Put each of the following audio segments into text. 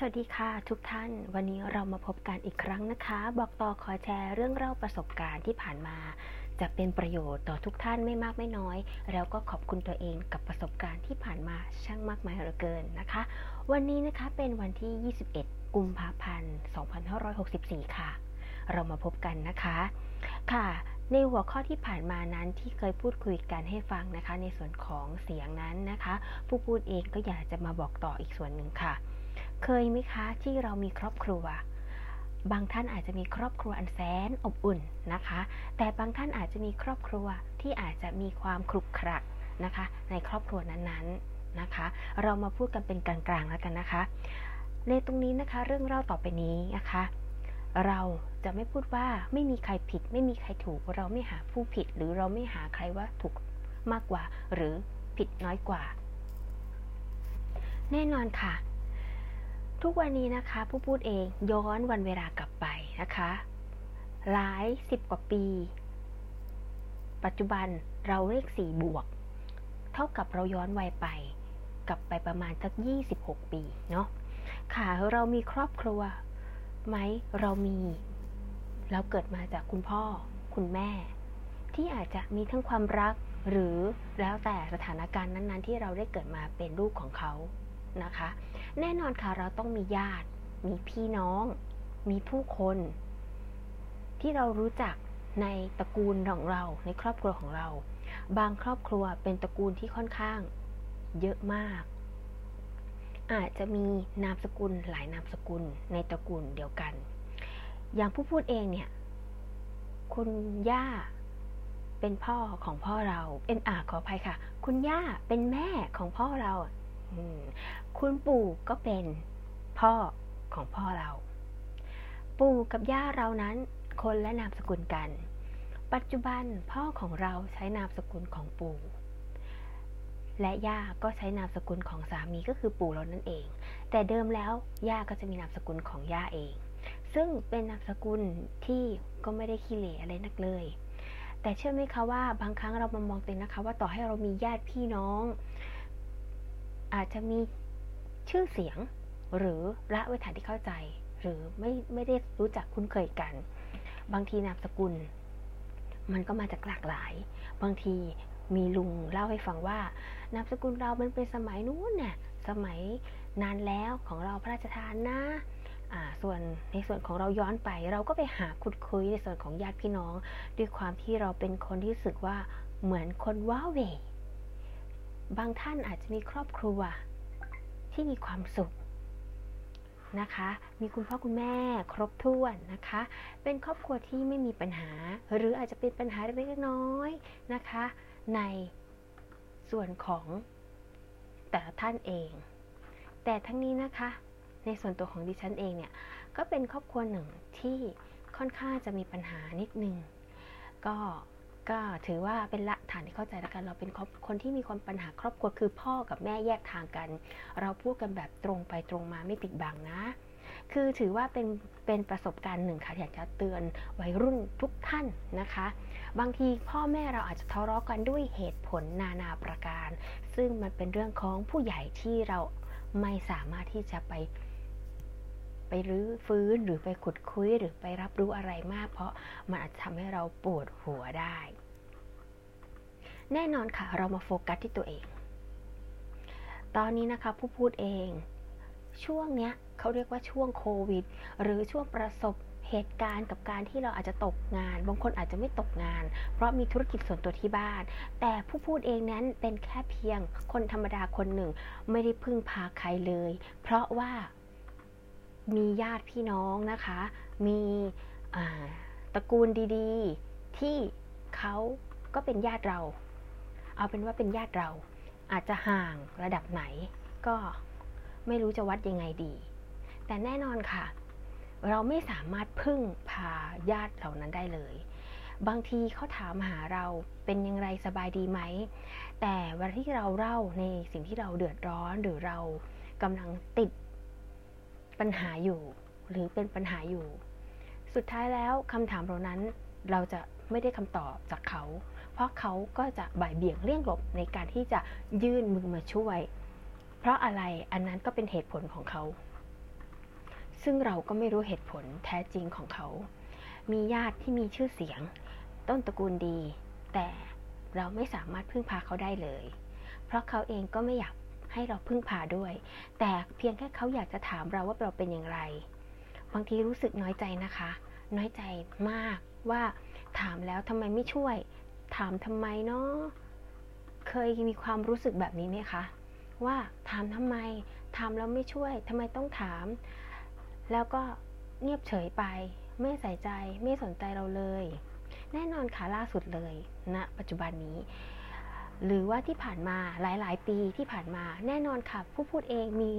สวัสดีค่ะทุกท่าน วันนี้เรามาพบกันอีกครั้งนะคะ บอกต่อขอแชร์เรื่องเล่าประสบการณ์ที่ผ่านมา จะเป็นประโยชน์ต่อทุกท่านไม่มากไม่น้อย แล้วก็ขอบคุณตัวเองกับประสบการณ์ที่ผ่านมาช่างมากมายเหลือเกินนะคะ วันนี้นะคะเป็นวันที่ 21 กุมภาพันธ์ 2564 ค่ะ เรามาพบกันนะคะ ค่ะในหัวข้อที่ผ่านมานั้นที่เคยพูดคุยกันให้ฟังนะคะ ในส่วนของเสียงนั้นนะคะ ผู้พูดเองก็อยากจะมาบอกต่ออีกส่วนหนึ่งค่ะ เคยไหมคะที่เรามีครอบครัว บางท่านอาจจะมีครอบครัวอันแสนอบอุ่นนะคะ แต่บางท่านอาจจะมีครอบครัวที่อาจจะมีความครุกครักนะคะ ในครอบครัวนั้นๆนะคะ เรามาพูดกันเป็นกลางๆแล้วกันนะคะ ในตรงนี้นะคะเรื่องเล่าต่อไปนี้นะคะเราจะไม่พูดว่าไม่มีใครผิด ไม่มีใครถูกเราไม่หาผู้ผิด หรือเราไม่หาใครว่าถูกมากกว่า หรือผิดน้อยกว่า แน่นอนค่ะ ทุกวันนี้นะคะผู้พูดเองย้อนวันเวลากลับไปนะคะ หลายสิบกว่าปี ปัจจุบันเราเลขสี่บวก เท่ากับเราย้อนวัยไป กลับไปประมาณสัก 26 ปีเนาะค่ะเรามีครอบครัวไหมเรามี เราเกิดมาจากคุณพ่อ คุณแม่ ที่อาจจะมีทั้งความรักหรือแล้วแต่สถานการณ์นั้น ๆ ที่เราได้เกิดมาเป็นลูกของเขา นะคะ แน่นอนค่ะเราต้องมีญาติ มีพี่น้อง มีผู้คน ที่เรารู้จักในตระกูลของเราในครอบครัวของเรา บางครอบครัวเป็นตระกูลที่ค่อนข้างเยอะมาก อาจจะมีนามสกุลหลายนามสกุลในตระกูลเดียวกัน อย่างผู้พูดเองเนี่ย คุณย่าเป็นพ่อของพ่อเรา เป็นอาขออภัยค่ะ คุณย่าเป็นแม่ของพ่อเรา คุณปู่ก็เป็นพ่อของพ่อเรา ปู่กับย่าเรานั้นคนและนามสกุลกัน ปัจจุบันพ่อของเราใช้นามสกุลของปู่ และย่าก็ใช้นามสกุลของสามีก็คือปู่เรานั่นเอง แต่เดิมแล้วย่าก็จะมีนามสกุลของย่าเอง ซึ่งเป็นนามสกุลที่ก็ไม่ได้ขี้เหร่อะไรนักเลย แต่เชื่อไหมคะว่าบางครั้งเรามามองเต็นนะคะว่าต่อให้เรามีญาติพี่น้อง อาจจะมีชื่อเสียง หรือละเวทาที่เข้าใจ หรือไม่ไม่ได้รู้จักคุ้นเคยกัน บางทีนามสกุล มันก็มาจากหลากหลาย บางทีมีลุงเล่าให้ฟังว่านามสกุลเรามันเป็นสมัยนู้นน่ะสมัยนานแล้วของเราพระราชทานนะส่วนในส่วนของเราย้อนไป เราก็ไปหาคุดคุยในส่วนของญาติพี่น้อง ด้วยความที่เราเป็นคนที่รู้สึกว่าเหมือนคนว้าเว บางท่านอาจจะมีครอบครัวที่มีความสุขนะคะ มีคุณพ่อคุณแม่ครบถ้วนนะคะ เป็นครอบครัวที่ไม่มีปัญหา หรืออาจจะเป็นปัญหาเล็กๆน้อยๆนะคะ ในส่วนของแต่ละท่านเอง แต่ทั้งนี้นะคะ ในส่วนตัวของดิฉันเองเนี่ย ก็เป็นครอบครัวหนึ่งที่ค่อนข้างจะมีปัญหานิดนึง ก็ ก็ถือว่าเป็นละฐานที่เข้าใจแล้วกัน เราเป็นคนที่มีความปัญหาครอบครัวคือพ่อกับแม่แยกทางกัน เราพูดกันแบบตรงไปตรงมาไม่ปิดบังนะ คือถือว่าเป็นเป็นประสบการณ์หนึ่งค่ะอยากจะเตือนวัยรุ่นทุกท่านนะคะ บางทีพ่อแม่เราอาจจะทะเลาะกันด้วยเหตุผลนานาประการ ซึ่งมันเป็นเรื่องของผู้ใหญ่ที่เราไม่สามารถที่จะไปไปรื้อฟื้นหรือไปขุดคุยหรือไปรับรู้อะไรมาก เพราะมันอาจจะทำให้เราปวดหัวได้ แน่นอนค่ะ เรามาโฟกัสที่ตัวเอง ตอนนี้นะคะผู้พูดเอง ช่วงเนี้ยเขาเรียกว่าช่วงโควิด หรือช่วงประสบเหตุการณ์กับการที่เราอาจจะตกงาน บางคนอาจจะไม่ตกงาน เพราะมีธุรกิจส่วนตัวที่บ้าน แต่ผู้พูดเองนั้นเป็นแค่เพียงคนธรรมดาคนหนึ่ง ไม่ได้พึ่งพาใครเลย เพราะว่ามีญาติพี่น้องนะคะ มีตระกูลดี ๆ ที่เขาก็เป็นญาติเรา เอาเป็นว่าเป็นญาติเราอาจจะห่างระดับไหน ก็ไม่รู้จะวัดยังไงดี แต่แน่นอนค่ะ เราไม่สามารถพึ่งพาญาติเหล่านั้นได้เลย บางทีเขาถามหาเราเป็นยังไงสบายดีไหม แต่เวลาที่เราเล่าในสิ่งที่เราเดือดร้อนหรือเรากำลังติดปัญหาอยู่ หรือเป็นปัญหาอยู่ สุดท้ายแล้วคำถามเหล่านั้นเราจะไม่ได้คำตอบจากเขา เพราะเขาก็จะบ่ายเบี่ยงเลี่ยงหลบในการที่จะยื่นมือมาช่วย เพราะอะไรอันนั้นก็เป็นเหตุผลของเขา ซึ่งเราก็ไม่รู้เหตุผลแท้จริงของเขา มีญาติที่มีชื่อเสียง ต้นตระกูลดี แต่เราไม่สามารถพึ่งพาเขาได้เลย เพราะเขาเองก็ไม่อยากให้เราพึ่งพาด้วย แต่เพียงแค่เขาอยากจะถามเราว่าเราเป็นอย่างไร บางทีรู้สึกน้อยใจนะคะ น้อยใจมากว่าถามแล้วทำไมไม่ช่วย ถามทำไมเนาะเคยมีความรู้สึกแบบนี้ไหมคะ ว่าถามทำไมถามแล้วไม่ช่วยทำไมต้องถาม แล้วก็เงียบเฉยไป ไม่ใส่ใจไม่สนใจเราเลย แน่นอนค่ะล่าสุดเลยณนะปัจจุบันนี้ หรือว่าที่ผ่านมาหลาย ๆ ปีที่ผ่านมาแน่นอนค่ะ ผู้พูดเองมี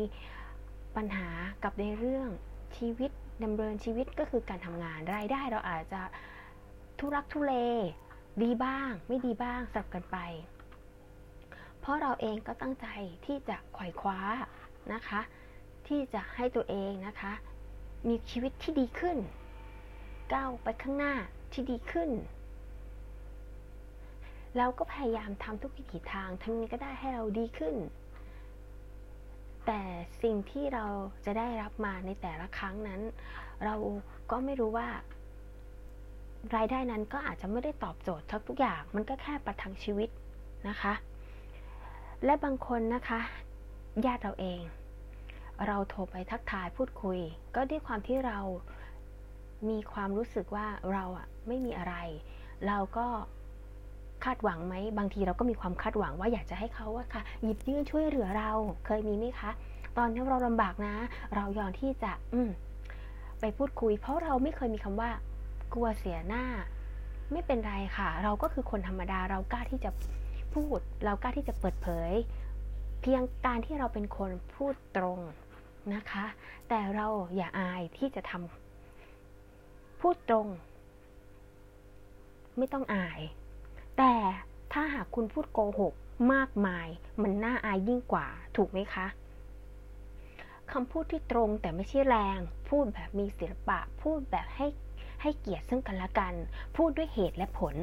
ปัญหากับในเรื่องชีวิตดำเนินชีวิตก็คือการทำงานรายได้เราอาจจะทุรักทุเล ดีบ้าง ไม่ดีบ้างสับกันไป เพราะเราเองก็ตั้งใจที่จะขว่คว้านะคะ ที่จะให้ตัวเองนะคะ มีชีวิตที่ดีขึ้น ก้าวไปข้างหน้าที่ดีขึ้น เราก็พยายามทำทุกวิถีทางทำยังไงก็ได้ให้เราดีขึ้น แต่สิ่งที่เราจะได้รับมาในแต่ละครั้งนั้น เราก็ไม่รู้ว่า รายได้นั้นก็อาจจะไม่ได้ตอบโจทย์ทุกอย่าง มันก็แค่ประทังชีวิตนะคะ และบางคนนะคะญาติเราเอง เราโทรไปทักทายพูดคุย ก็ด้วยความที่เรามีความรู้สึกว่าเราอะไม่มีอะไร เราก็คาดหวังไหมบางทีเราก็มีความคาดหวังว่าอยากจะให้เขาว่าค่ะ หยิบยื่นช่วยเหลือเราเคยมีไหมคะ ตอนที่เราลำบากนะ เรายอมที่จะอืไปพูดคุย เพราะเราไม่เคยมีคำว่า กลัวเสียหน้า ไม่เป็นไรค่ะ เราก็คือคนธรรมดาเรากล้าที่จะพูด เรากล้าที่จะเปิดเผย เพียงการที่เราเป็นคนพูดตรงนะคะ แต่เราอย่าอายที่จะทำพูดตรง ไม่ต้องอาย แต่ถ้าหากคุณพูดโกหกมากมาย มันน่าอายยิ่งกว่า ถูกไหมคะคำพูดที่ตรงแต่ไม่ใช่แรง พูดแบบมีศิลปะ พูดแบบให้ ให้เกียรติซึ่งกันและกัน พูดด้วยเหตุและผล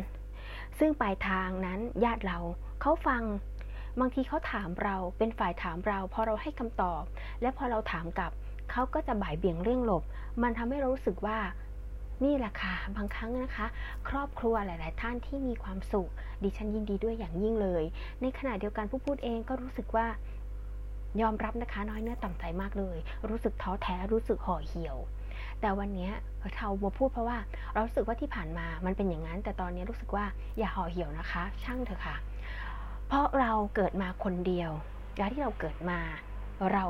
ซึ่งปลายทางนั้นญาติเราเขาฟัง บางทีเขาถามเราเป็นฝ่ายถามเราพอเราให้คำตอบ และพอเราถามกลับเขาก็จะบ่ายเบี่ยงเรื่องหลบ มันทำให้เรารู้สึกว่านี่แหละค่ะ บางครั้งนะคะ ครอบครัวหลาย ๆ ท่านที่มีความสุข ดิฉันยินดีด้วยอย่างยิ่งเลย ในขณะเดียวกันผู้พูดเองก็รู้สึกว่ายอมรับนะคะ น้อยเนื้อต่ำใจมากเลย รู้สึกท้อแท้รู้สึกห่อเหี่ยว แต่วันนี้เราบัวพูดเพราะว่าเราสึกว่าที่ผ่านมามันเป็นอย่างนั้น แต่ตอนนี้รู้สึกว่าอย่าห่อเหี่ยวนะคะ ช่างเถอะค่ะ เพราะเราเกิดมาคนเดียวแลวที่เราเกิดมาเรา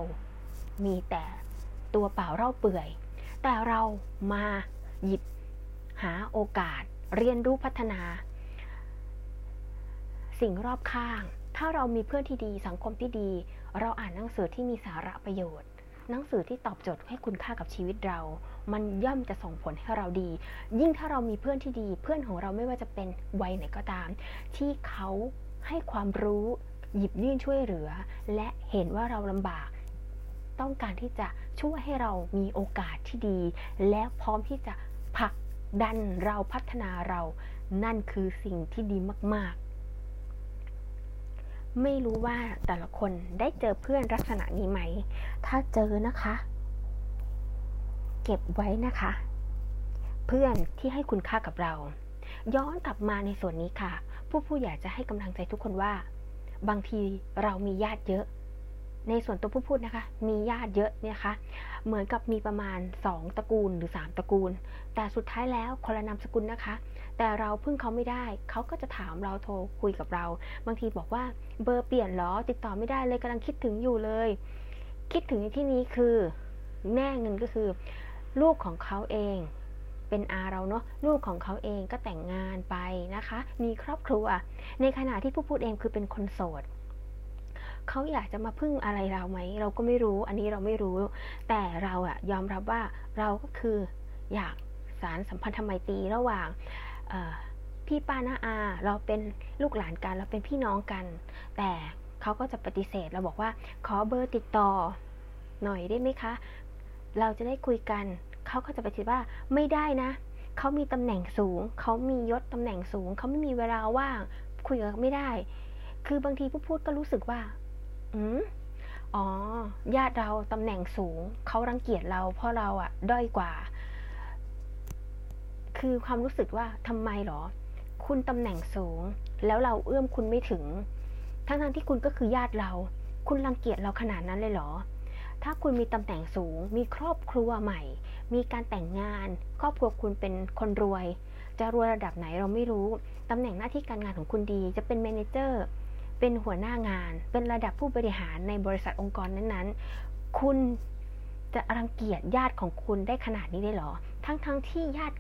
มีแต่ตัวเปล่าเล่าเปื่อย แต่เรามาหยิบหาโอกาส เรียนรู้พัฒนา สิ่งรอบข้าง ถ้าเรามีเพื่อนที่ดีสังคมที่ดี เราอ่านหนังสือที่มีสาระประโยชน์ หนังสือที่ตอบโจทย์ให้คุณค่ากับชีวิตเรา มันย่อมจะส่งผลให้เราดี ยิ่งถ้าเรามีเพื่อนที่ดี เพื่อนของเราไม่ว่าจะเป็นวัยไหนก็ตาม ที่เขาให้ความรู้หยิบยื่นช่วยเหลือ และเห็นว่าเราลำบาก ต้องการที่จะช่วยให้เรามีโอกาสที่ดี และพร้อมที่จะผลักดันเราพัฒนาเรา นั่นคือสิ่งที่ดีมาก ๆ ไม่รู้ว่าแต่ละคนได้เจอเพื่อนลักษณะนี้ไหม ถ้าเจอนะคะ เก็บไว้นะคะ เพื่อนที่ให้คุณค่ากับเรา ย้อนกลับมาในส่วนนี้ค่ะ ผู้ผู้อยากจะให้กำลังใจทุกคนว่า บางทีเรามีญาติเยอะ ในส่วนตัวผู้พูดนะคะ มีญาติเยอะเนี่ยคะเหมือนกับมีประมาณ 2 ตระกูลหรือ 3 ตระกูล แต่สุดท้ายแล้วคนละนามสกุลนะคะ แต่เราพึ่งเขาไม่ได้ เขาก็จะถามเราโทรคุยกับเรา บางทีบอกว่าเบอร์เปลี่ยนหรอ ติดต่อไม่ได้เลยกำลังคิดถึงอยู่เลย คิดถึงในที่นี้คือแม่เงินก็คือ ลูกของเขาเองเป็นอาเราเนาะลูกของเขาเองก็แต่งงานไปนะคะ มีครอบครัว ในขณะที่ผู้พูดเองคือเป็นคนโสด เขาอยากจะมาพึ่งอะไรเราไหม เราก็ไม่รู้ อันนี้เราไม่รู้ แต่เราอะยอมรับว่าเราก็คืออยากสารสัมพันธไมตรีระหว่างพี่ป้าน้าอา เราเป็นลูกหลานกัน เราเป็นพี่น้องกัน แต่เขาก็จะปฏิเสธ เราบอกว่าขอเบอร์ติดต่อหน่อยได้ไหมคะ เราจะได้คุยกัน เขาก็จะปคิดว่าไม่ได้นะ เขามีตำแหน่งสูง เขามียศตำแหน่งสูง เขาไม่มีเวลาว่าง คุยกับไม่ได้ คือบางทีผู้พูดก็รู้สึกว่า อืมอ๋อ ญาติเราตำแหน่งสูง เขารังเกียจเราเพราะเราอะด้อยกว่า คือความรู้สึกว่าทำไมหรอ คุณตำแหน่งสูง แล้วเราเอื้อมคุณไม่ถึง ทั้งๆที่คุณก็คือญาติเรา คุณรังเกียจเราขนาดนั้นเลยเหรอ ถ้าคุณมีตำแหน่งสูง มีครอบครัวใหม่ มีการแต่งงาน ครอบครัวคุณเป็นคนรวย จะรวยระดับไหนเราไม่รู้ ตำแหน่งหน้าที่การงานของคุณดี จะเป็นเมนเจอร์ เป็นหัวหน้างาน เป็นระดับผู้บริหารในบริษัทองค์กรนั้นๆ คุณจะรังเกียจญาติของคุณได้ขนาดนี้ได้หรอ ทั้งๆทที่ญาติ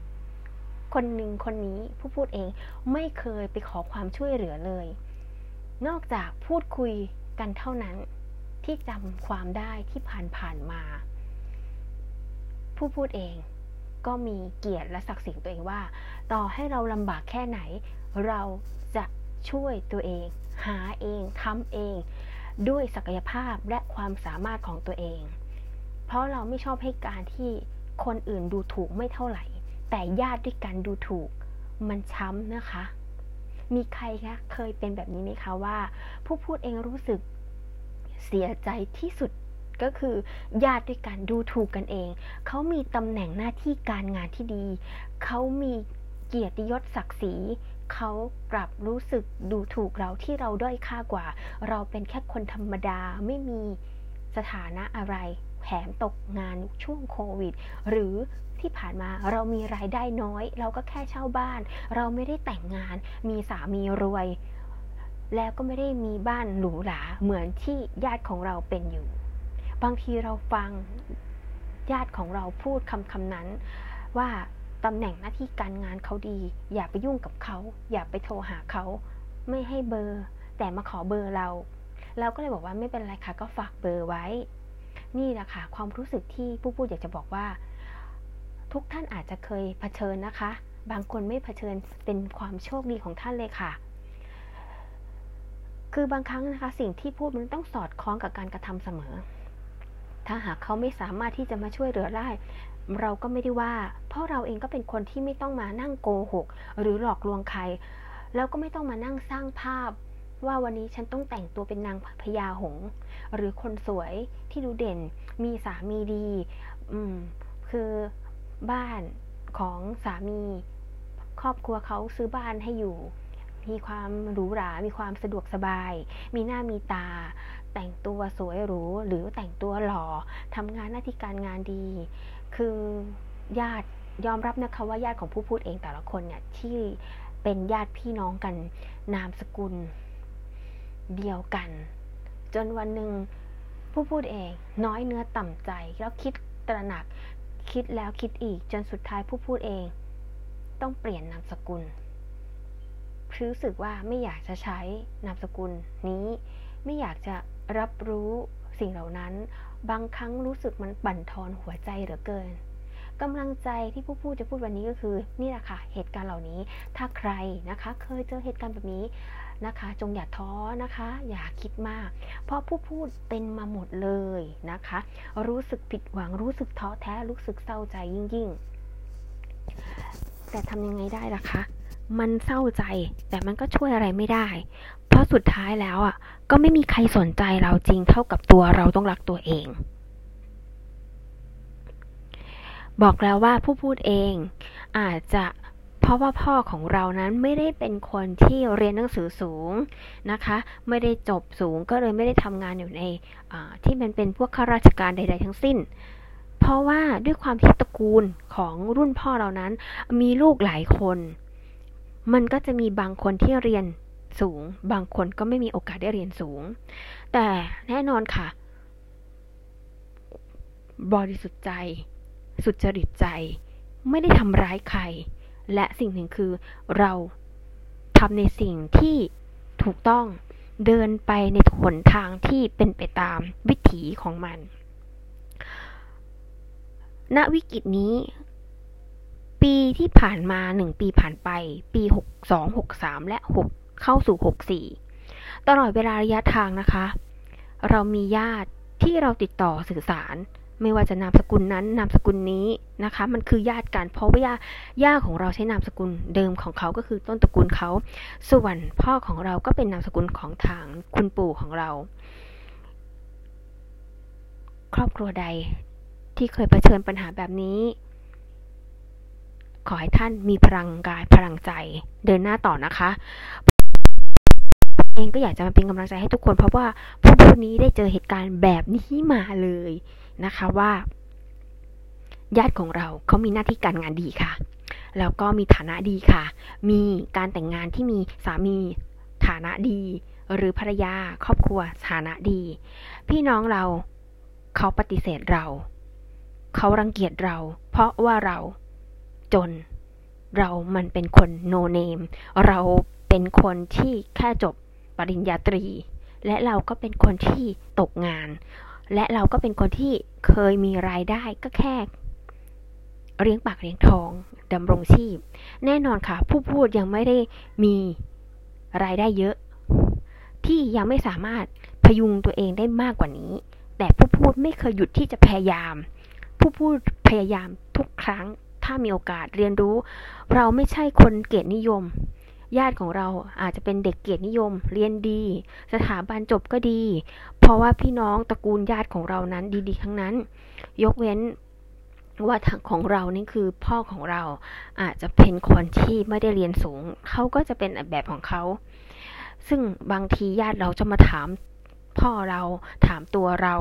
คนหนึ่งคนนี้ผู้พูดเองไม่เคยไปขอความช่วยเหลือเลย นอกจากพูดคุยกันเท่านั้นที่จำความได้ที่ผ่านผ่านมา ผู้พูดเองก็มีเกียรติและศักดิ์ศรีตัวเองว่า ต่อให้เราลำบากแค่ไหน เราจะ ช่วยตัวเอง หาเองทำเอง ด้วยศักยภาพและความสามารถของตัวเอง เพราะเราไม่ชอบให้การที่คนอื่นดูถูกไม่เท่าไหร่ แต่ญาติด้วยกันดูถูก มันช้ำนะคะ มีใครคะเคยเป็นแบบนี้ไหมคะว่า ผู้พูดเองรู้สึกเสียใจที่สุดก็คือญาติด้วยกันดูถูกกันเอง เขามีตำแหน่งหน้าที่การงานที่ดี เขามีเกียรติยศศักดิ์ศรี เขากลับรู้สึกดูถูกเราที่เราด้อยค่ากว่า เราเป็นแค่คนธรรมดาไม่มีสถานะอะไรแถมตกงานช่วงโควิด หรือที่ผ่านมาเรามีรายได้น้อย เราก็แค่เช่าบ้าน เราไม่ได้แต่งงาน มีสามีรวย แล้วก็ไม่ได้มีบ้านหรูหราเหมือนที่ญาติของเราเป็นอยู่ บางทีเราฟังญาติของเราพูดคำคำนั้นว่า ตำแหน่งหน้าที่การงานเขาดี อย่าไปยุ่งกับเขา อย่าไปโทรหาเขา ไม่ให้เบอร์ แต่มาขอเบอร์เรา เราก็เลยบอกว่าไม่เป็นไรค่ะก็ฝากเบอร์ไว้ นี่แหละค่ะความรู้สึกที่ผู้พูดอยากจะบอกว่า ทุกท่านอาจจะเคยเผชิญนะคะ บางคนไม่เผชิญเป็นความโชคดีของท่านเลยค่ะ คือบางครั้งนะคะสิ่งที่พูดมันต้องสอดคล้องกับการกระทำเสมอ ถ้าหากเขาไม่สามารถที่จะมาช่วยเหลือได้ เราก็ไม่ได้ว่า เพราะเราเองก็เป็นคนที่ไม่ต้องมานั่งโกหก หรือหลอกลวงใคร แล้วก็ไม่ต้องมานั่งสร้างภาพ ว่าวันนี้ฉันต้องแต่งตัวเป็นนางพญาหง หรือคนสวยที่ดูเด่น มีสามีดี อืม คือบ้านของสามี ครอบครัวเขาซื้อบ้านให้อยู่ มีความหรูหรา มีความสะดวกสบาย มีหน้ามีตา แต่งตัวสวยหรู หรือแต่งตัวหล่อทำงานหน้าที่การงานดี คือญาติยอมรับนะคะว่าญาติของผู้พูดเองแต่ละคนเนี่ยที่เป็นญาติพี่น้องกันนามสกุลเดียวกัน จนวันหนึ่งผู้พูดเอง น้อยเนื้อต่ำใจ แล้วคิดตระหนักคิดแล้วคิดอีกจนสุดท้ายผู้พูดเอง ต้องเปลี่ยนนามสกุลรู้สึกว่าไม่อยากจะใช้นามสกุลนี้ ไม่อยากจะรับรู้สิ่งเหล่านั้น บางครั้งรู้สึกมันบั่นทอนหัวใจเหลือเกินกำลังใจที่ผู้พูดจะพูดวันนี้ก็คือ นี่แหละค่ะ เหตุการณ์เหล่านี้ ถ้าใครนะคะ เคยเจอเหตุการณ์แบบนี้นะคะ จงอย่าท้อนะคะ อย่าคิดมาก เพราะผู้พูดเป็นมาหมดเลยนะคะ รู้สึกผิดหวังรู้สึกท้อแท้รู้สึกเศร้าใจยิ่งๆ แต่ทำยังไงได้ล่ะคะ มันเศร้าใจแต่มันก็ช่วยอะไรไม่ได้ เพราะสุดท้ายแล้วอะ ก็ไม่มีใครสนใจเราจริงเท่ากับตัวเราต้องรักตัวเอง บอกแล้วว่าผู้พูดเองอาจจะเพราะว่าพ่อของเรานั้นไม่ได้เป็นคนที่เรียนหนังสือสูงนะคะ ไม่ได้จบสูงก็เลยไม่ได้ทำงานอยู่ในที่มันเป็นพวกข้าราชการใด ๆ ทั้งสิ้นเพราะว่าด้วยความที่ตระกูลของรุ่นพ่อเรานั้นมีลูกหลายคน มันก็จะมีบางคนที่เรียนสูง บางคนก็ไม่มีโอกาสได้เรียนสูง แต่แน่นอนค่ะ บริสุทธิ์ใจ สุจริตใจ ไม่ได้ทำร้ายใคร และสิ่งหนึ่งคือเราทำในสิ่งที่ถูกต้องเดินไปในหนทางที่เป็นไปตามวิถีของมัน ณ วิกฤตนี้ ปีที่ผ่านมาหนึ่งปีผ่านไป ปีหกสองหกสามและหกเข้าสู่64ตลอดเวลาระยะทางนะคะ เรามีญาติที่เราติดต่อสื่อสาร ไม่ว่าจะนามสกุลนั้นนามสกุลนี้นะคะ มันคือญาติกันเพราะว่าย่าของเราใช้นามสกุลเดิมของเขาก็คือต้นตระกูลเขาส่วนพ่อของเราก็เป็นนามสกุลของทางคุณปู่ของเรา ครอบครัวใดที่เคยเผชิญปัญหาแบบนี้ ขอให้ท่านมีพลังกายพลังใจ เดินหน้าต่อนะคะเองก็อยากจะมาเป็นกำลังใจให้ทุกคน เพราะว่าผู้พูดนี้ได้เจอเหตุการณ์แบบนี้มาเลยนะคะว่า ญาติของเราเขามีหน้าที่การงานดีค่ะ แล้วก็มีฐานะดีค่ะ มีการแต่งงานที่มีสามีฐานะดี หรือภรรยาครอบครัวฐานะดี พี่น้องเราเขาปฏิเสธเรา เขารังเกียจเรา เพราะว่าเรา จน เรามันเป็นคนโนเนม เราเป็นคนที่แค่จบปริญญาตรี และเราก็เป็นคนที่ตกงาน และเราก็เป็นคนที่เคยมีรายได้ก็แค่เลี้ยงปากเลี้ยงทองดำรงชีพ แน่นอนค่ะ ผู้พูดยังไม่ได้มีรายได้เยอะ ที่ยังไม่สามารถพยุงตัวเองได้มากกว่านี้ แต่ผู้พูดไม่เคยหยุดที่จะพยายาม ผู้พูดพยายามทุกครั้ง ถ้ามีโอกาสเรียนรู้ เราไม่ใช่คนเกียรตินิยม ญาติของเราอาจจะเป็นเด็กเกียรตินิยม เรียนดี สถาบันจบก็ดี เพราะว่าพี่น้องตระกูลญาติของเรานั้นดีๆทั้งนั้น ยกเว้นว่าทางของเรานี่คือพ่อของเราอาจจะเป็นคนที่ไม่ได้เรียนสูง เขาก็จะเป็นแบบของเขา ซึ่งบางทีญาติเราจะมาถามพ่อเราถามตัวเรา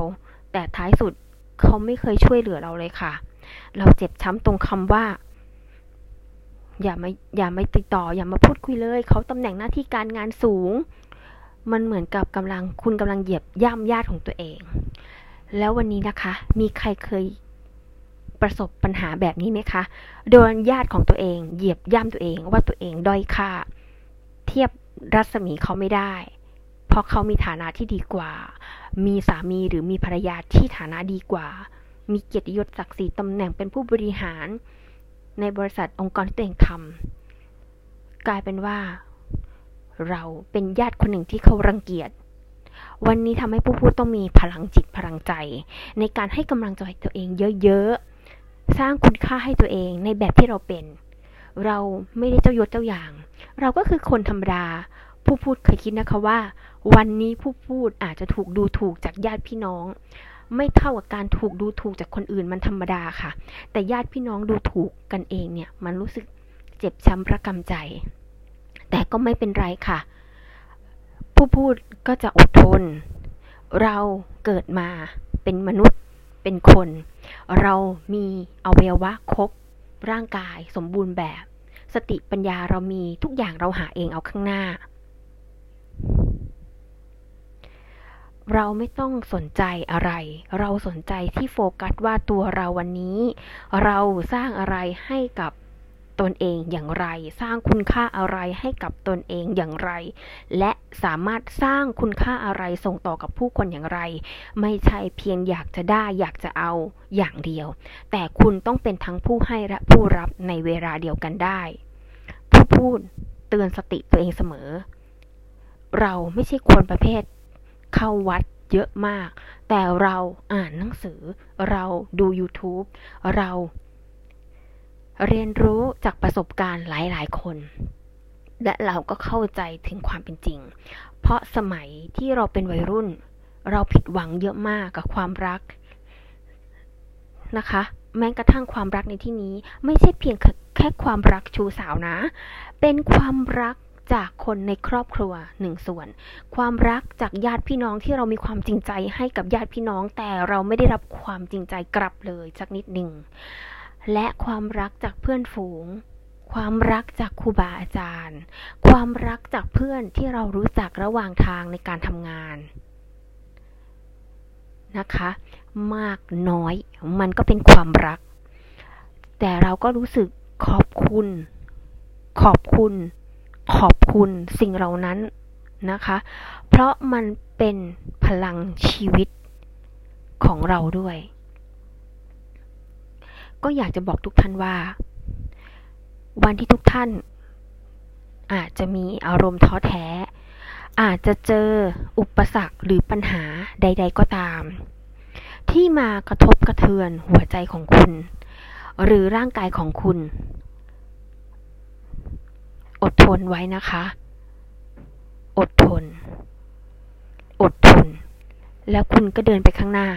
แต่ท้ายสุดเขาไม่เคยช่วยเหลือเราเลยค่ะ เราเจ็บช้ำตรงคำว่า อย่ามาอย่ามาติดต่อ อย่ามาพูดคุยเลย เขาตำแหน่งหน้าที่การงานสูง มันเหมือนกับกำลังคุณกำลังเหยียบย่ำญาติของตัวเอง แล้ววันนี้นะคะ มีใครเคยประสบปัญหาแบบนี้ไหมคะ โดนญาติของตัวเอง เหยียบย่ำตัวเองว่าตัวเองด้อยค่า เทียบรัศมีเขาไม่ได้ เพราะเขามีฐานะที่ดีกว่า มีสามีหรือมีภรรยาที่ฐานะดีกว่า มีเกียรติยศศักดิ์ศรีตำแหน่งเป็นผู้บริหาร ในบริษัทองค์กรที่ตัวเองทำกลายเป็นว่า เราเป็นญาติคนหนึ่งที่เขารังเกียจวันนี้ทำให้ผู้พูดต้องมีพลังจิตพลังใจ ในการให้กำลังใจตัวเองเยอะๆ สร้างคุณค่าให้ตัวเองในแบบที่เราเป็น เราไม่ได้เจ้ายศเจ้าอย่าง เราก็คือคนธรรมดา ผู้พูดเคยคิดนะคะว่า วันนี้ผู้พูดอาจจะถูกดูถูกจากญาติพี่น้อง ไม่เท่ากับการถูกดูถูกจากคนอื่นมันธรรมดาค่ะ แต่ญาติพี่น้องดูถูกกันเองเนี่ย มันรู้สึกเจ็บช้ำระกำใจ แต่ก็ไม่เป็นไรค่ะ ผู้พูดก็จะอดทน เราเกิดมาเป็นมนุษย์เป็นคน เรามีอวัยวะครบร่างกายสมบูรณ์แบบ สติปัญญาเรามีทุกอย่างเราหาเองเอาข้างหน้า เราไม่ต้องสนใจอะไร เราสนใจที่โฟกัสว่าตัวเราวันนี้ เราสร้างอะไรให้กับตนเองอย่างไร สร้างคุณค่าอะไรให้กับตนเองอย่างไร และสามารถสร้างคุณค่าอะไรส่งต่อกับผู้คนอย่างไร ไม่ใช่เพียงอยากจะได้อยากจะเอาอย่างเดียว แต่คุณต้องเป็นทั้งผู้ให้และผู้รับในเวลาเดียวกันได้ ผู้พูดเตือนสติตัวเองเสมอ เราไม่ใช่คนประเภท เข้าวัดเยอะมาก แต่เราอ่านหนังสือ เราดู YouTube เรา เรียนรู้จากประสบการณ์หลาย ๆ คน และเราก็เข้าใจถึงความเป็นจริง เพราะสมัยที่เราเป็นวัยรุ่น เราผิดหวังเยอะมากกับความรักนะคะ แม้กระทั่งความรักในที่นี้ไม่ใช่เพียงแค่ความรักชูสาวนะ เป็นความรัก จากคนในครอบครัวหนึ่งส่วน ความรักจากญาติพี่น้องที่เรามีความจริงใจให้กับญาติพี่น้อง แต่เราไม่ได้รับความจริงใจกลับเลยสักนิดหนึ่งและความรักจากเพื่อนฝูง ความรักจากครูบาอาจารย์ ความรักจากเพื่อนที่เรารู้จักระหว่างทางในการทำงานนะคะ มากน้อยมันก็เป็นความรัก แต่เราก็รู้สึกขอบคุณ ขอบคุณ ขอบคุณสิ่งเหล่านั้นนะคะ เพราะมันเป็นพลังชีวิตของเราด้วย ก็อยากจะบอกทุกท่านว่า วันที่ทุกท่าน อาจจะมีอารมณ์ท้อแท้ อาจจะเจออุปสรรคหรือปัญหาใด ๆ ก็ตาม ที่มากระทบกระเทือนหัวใจของคุณ หรือร่างกายของคุณ อดทนไว้นะคะ อดทน อดทน แล้วคุณก็เดินไปข้างหน้า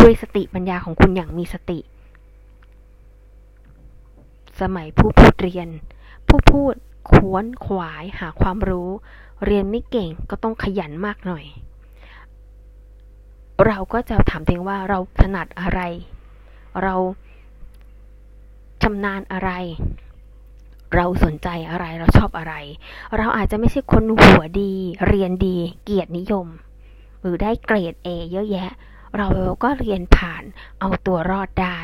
ด้วยสติปัญญาของคุณอย่างมีสติ สมัยผู้พูดเรียน ผู้พูดควนขวายหาความรู้ เรียนไม่เก่งก็ต้องขยันมากหน่อย เราก็จะถามตัวเองว่าเราถนัดอะไร เราชำนาญอะไร เราสนใจอะไรเราชอบอะไร เราอาจจะไม่ใช่คนหัวดี เรียนดี เกียรตินิยม หรือได้เกรด A เยอะแยะ เราก็เรียนผ่านเอาตัวรอดได้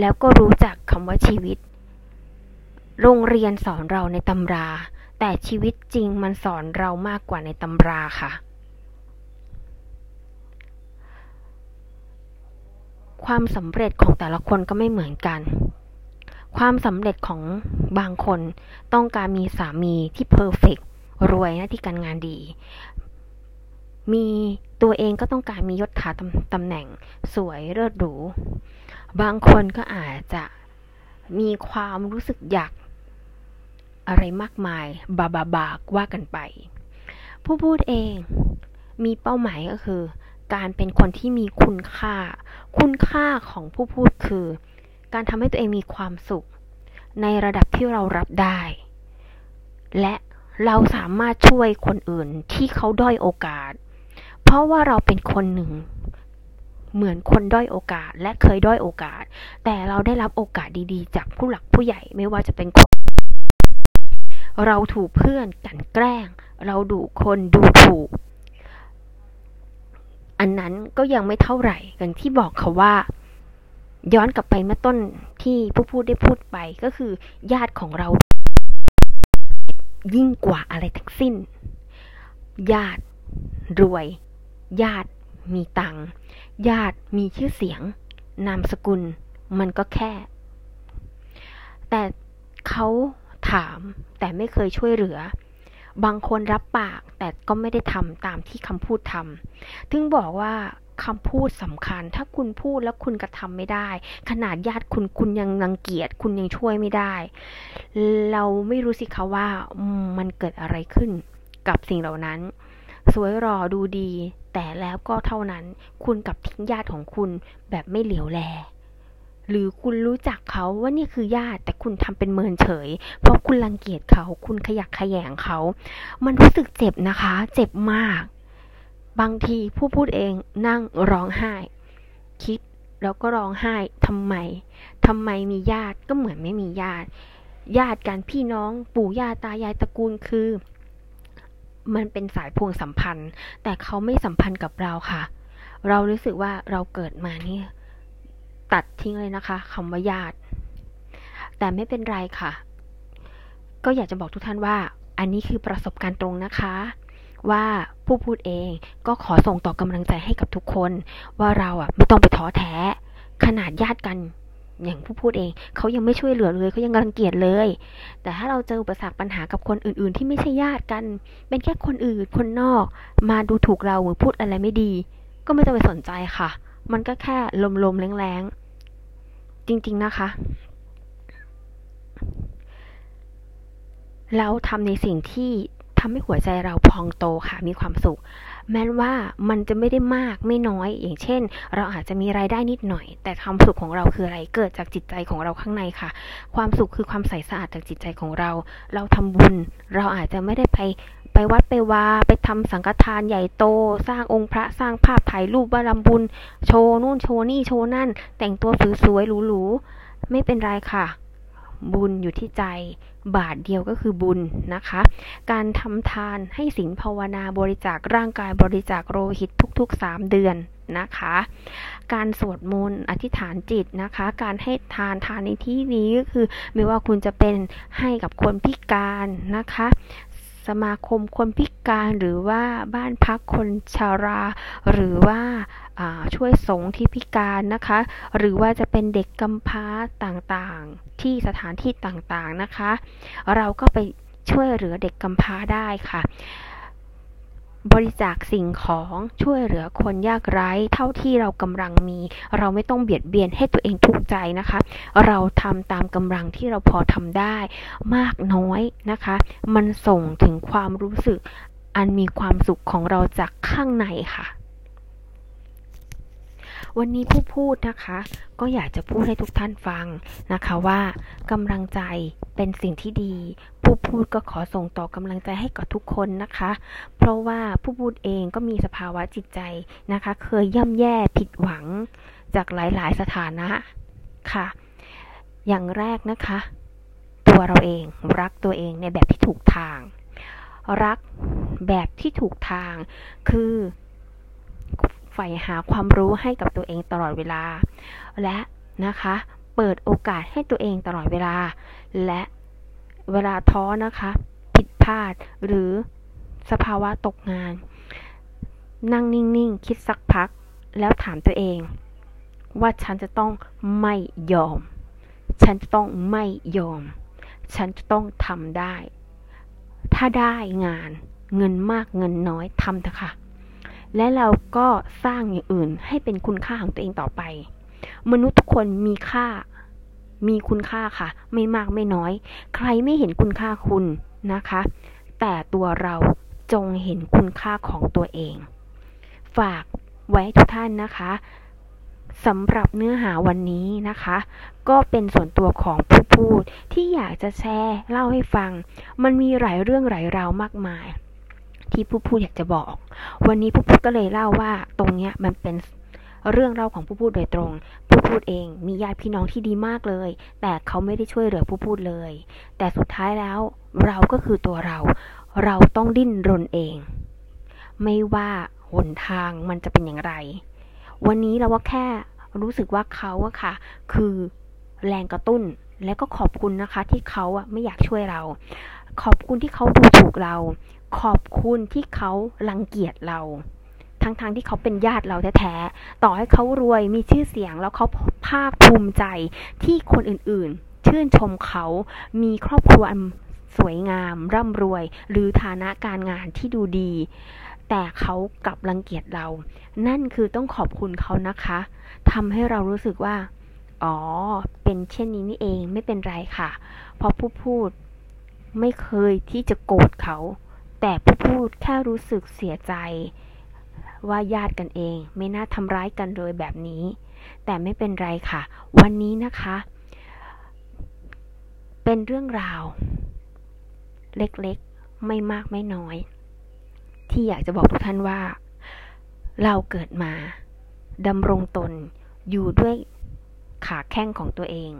แล้วก็รู้จักคำว่าชีวิต โรงเรียนสอนเราในตำรา แต่ชีวิตจริงมันสอนเรามากกว่าในตำราค่ะความสำเร็จของแต่ละคนก็ไม่เหมือนกัน ความสำเร็จของบางคนต้องการมีสามีที่เพอร์เฟกรวยหน้าที่การงานดี มีตัวเองก็ต้องการมียศถาตำตำแหน่งสวยเลิศหรู บางคนก็อาจจะมีความรู้สึกอยากอะไรมากมาย บาบาบากว่ากันไป ผู้พูดเองมีเป้าหมายก็คือ การเป็นคนที่มีคุณค่า คุณค่าของผู้พูดคือ การทำให้ตัวเองมีความสุข ในระดับที่เรารับได้ และเราสามารถช่วยคนอื่นที่เขาด้อยโอกาส เพราะว่าเราเป็นคนหนึ่ง เหมือนคนด้อยโอกาสและเคยด้อยโอกาส แต่เราได้รับโอกาสดีๆ จากผู้หลักผู้ใหญ่ไม่ว่าจะเป็นคน เราถูกเพื่อนกันแกล้ง เราดูคนดูถูก อันนั้นก็ยังไม่เท่าไหร่กันที่บอกเขาว่า ย้อนกลับไปเมื่อต้นที่ผู้พูดได้พูดไปก็คือ ญาติของเรา ยิ่งกว่าอะไรทั้งสิ้น ญาติรวย ญาติมีตังญาติมีชื่อเสียง นามสกุล มันก็แค่ แต่เขาถามแต่ไม่เคยช่วยเหลือ บางคนรับปากแต่ก็ไม่ได้ทำตามที่คำพูดทำถึงบอกว่า คำพูดสำคัญ ถ้าคุณพูดแล้วคุณกระทำไม่ได้ ขนาดญาติคุณคุณยังรังเกียจคุณยังช่วยไม่ได้ เราไม่รู้สิคะว่ามันเกิดอะไรขึ้นกับสิ่งเหล่านั้น สวยรอดูดี แต่แล้วก็เท่านั้นคุณกับทิ้งญาติของคุณแบบไม่เหลียวแล หรือคุณรู้จักเขาว่านี่คือญาติแต่คุณทำเป็นเมินเฉย เพราะคุณรังเกียจเขา คุณขยักขยงเขา มันรู้สึกเจ็บนะคะ เจ็บมาก บางทีผู้พูดเองนั่งร้องไห้ คิดแล้วก็ร้องไห้ทำไมทำไมมีญาติก็เหมือนไม่มีญาติ ญาติกันพี่น้องปู่ย่าตายายตระกูลคือ มันเป็นสายพวงสัมพันธ์ แต่เขาไม่สัมพันธ์กับเราค่ะ เรารู้สึกว่าเราเกิดมานี่ตัดทิ้งเลยนะคะคำว่าญาติ แต่ไม่เป็นไรค่ะ ก็อยากจะบอกทุกท่านว่า อันนี้คือประสบการณ์ตรงนะคะ ว่าผู้พูดเองก็ขอส่งต่อกำลังใจให้กับทุกคน ว่าเราอะไม่ต้องไปท้อแท้ ขนาดญาติกันอย่างผู้พูดเองเขายังไม่ช่วยเหลือเลยเขายังรังเกียจเลย แต่ถ้าเราเจออุปสรรคปัญหากับคนอื่น ๆ ที่ไม่ใช่ญาติกัน เป็นแค่คนอื่นคนนอก มาดูถูกเราหรือพูดอะไรไม่ดี ก็ไม่ต้องไปสนใจค่ะ มันก็แค่ลมๆแรงๆจริง ๆนะคะแล้วทำในสิ่งที่ ทำให้หัวใจเราพองโตค่ะมีความสุข แม้ว่ามันจะไม่ได้มากไม่น้อย อย่างเช่น เราอาจจะมีรายได้นิดหน่อย แต่ความสุขของเราคืออะไรเกิดจากจิตใจของเราข้างในค่ะ ความสุขคือความใสสะอาดจากจิตใจของเรา เราทำบุญ เราอาจจะไม่ได้ไปไปวัดไปวาไปทำสังฆทานใหญ่โต สร้างองค์พระสร้างภาพถ่ายรูปว่าลำบุญ โชว์นู่นโชว์นี่โชว์นั่น แต่งตัวสวยๆหรูๆไม่เป็นไรค่ะ บุญอยู่ที่ใจ บาทเดียวก็คือบุญนะคะ การทำทานให้ศีลภาวนาบริจาคร่างกายบริจาคโลหิตทุกๆ 3 เดือนนะคะ การสวดมนต์อธิษฐานจิตนะคะ การให้ทานทานในที่นี้ก็คือ ไม่ว่าคุณจะเป็นให้กับคนพิการนะคะสมาคมคนพิการหรือว่าบ้านพักคนชารา หรือว่า ช่วยสงที่พิการนะคะ หรือว่าจะเป็นเด็กกำพร้าต่างๆ ที่สถานที่ต่างๆนะคะ เราก็ไปช่วยเหลือเด็กกำพร้าได้ค่ะ บริจาคสิ่งของช่วยเหลือคนยากไร้เท่าที่เรากำลังมี เราไม่ต้องเบียดเบียนให้ตัวเองทุกข์ใจนะคะ เราทำตามกำลังที่เราพอทำได้ มากน้อยนะคะ มันส่งถึงความรู้สึกอันมีความสุขของเราจากข้างในค่ะ วันนี้ผู้พูดนะคะ ก็อยากจะพูดให้ทุกท่านฟังนะคะว่ากำลังใจเป็นสิ่งที่ดี ผู้พูดก็ขอส่งต่อกำลังใจให้กับทุกคนนะคะ เพราะว่าผู้พูดเองก็มีสภาวะจิตใจนะคะ เคยย่ำแย่ผิดหวังจากหลายๆ สถานะค่ะ อย่างแรกนะคะ ตัวเราเองรักตัวเองในแบบที่ถูกทาง รักแบบที่ถูกทางคือ ใฝ่หาความรู้ให้กับตัวเองตลอดเวลา และนะคะเปิดโอกาสให้ตัวเองตลอดเวลา และเวลาท้อนะคะ ผิดพลาดหรือสภาวะตกงาน นั่งนิ่งๆ คิดสักพัก แล้วถามตัวเอง ว่าฉันจะต้องไม่ยอม ฉันจะต้องไม่ยอม ฉันจะต้องทำได้ ถ้าได้งานเงินมากเงินน้อยทำเถอะค่ะ และเราก็สร้างอย่างอื่นให้เป็นคุณค่าของตัวเองต่อไป มนุษย์ทุกคนมีค่า มีคุณค่าค่ะ ไม่มากไม่น้อย ใครไม่เห็นคุณค่าคุณนะคะ แต่ตัวเราจงเห็นคุณค่าของตัวเอง ฝากไว้ทุกท่านนะคะสำหรับเนื้อหาวันนี้นะคะ ก็เป็นส่วนตัวของผู้พูดที่อยากจะแชร์เล่าให้ฟัง มันมีหลายเรื่องหลายราวมากมาย ที่ผู้พูดอยากจะบอก วันนี้ผู้พูดก็เลยเล่าว่าตรงเนี้ยมันเป็นเรื่องเล่าของผู้พูดโดยตรง ผู้พูดเองมีญาติพี่น้องที่ดีมากเลย แต่เขาไม่ได้ช่วยเหลือผู้พูดเลย แต่สุดท้ายแล้วเราก็คือตัวเรา เราต้องดิ้นรนเอง ไม่ว่าหนทางมันจะเป็นอย่างไร วันนี้เราว่าแค่รู้สึกว่าเขาอะค่ะ คือแรงกระตุ้นและก็ขอบคุณนะคะ ที่เขาอะไม่อยากช่วยเรา ขอบคุณที่เขาดูถูกเรา ขอบคุณที่เขารังเกียจเรา ทั้งๆทที่เขาเป็นญาติเราแท้ๆ ต่อให้เขารวยมีชื่อเสียงแล้วเขาภาคภูมิใจที่คนอื่นๆ ชื่นชมเขามีครอบครัวสวยงาม ร่ำรวย หรือฐานะการงานที่ดูดี แต่เขากลับรังเกียจเรา นั่นคือต้องขอบคุณเขานะคะทำให้เรารู้สึกว่า อ๋อ เป็นเช่นนี้นี่เองไม่เป็นไรค่ะ เพราะผู้พูดไม่เคยที่จะโกรธเขา แต่ผู้พูดแค่รู้สึกเสียใจ ว่าญาติกันเอง ไม่น่าทำร้ายกันเลยแบบนี้ แต่ไม่เป็นไรค่ะ วันนี้นะคะ เป็นเรื่องราว เล็กๆ ไม่มากไม่น้อย ที่อยากจะบอกทุกท่านว่า เราเกิดมาดำรงตนอยู่ด้วยขาแข้งของตัวเอง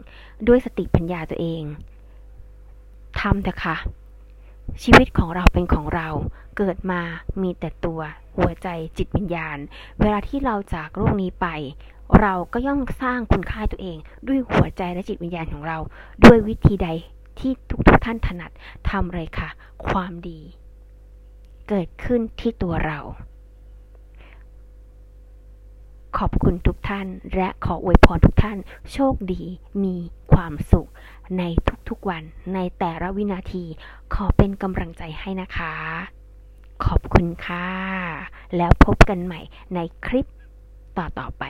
ด้วยสติปัญญาตัวเองทำเถอะค่ะ ชีวิตของเราเป็นของเรา เกิดมามีแต่ตัว หัวใจจิตวิญญาณ เวลาที่เราจากโลกนี้ไป เราก็ย่อมสร้างคุณค่าตัวเอง ด้วยหัวใจและจิตวิญญาณของเรา ด้วยวิธีใดที่ทุกทท่านถนัดทำเลยค่ะ ความดี เกิดขึ้นที่ตัวเรา ขอบคุณทุกท่าน และขออวยพรทุกท่าน โชคดี มีความสุข ในทุกๆวัน ในแต่ละวินาที ขอเป็นกำลังใจให้นะคะ ขอบคุณค่ะ แล้วพบกันใหม่ในคลิปต่อๆไป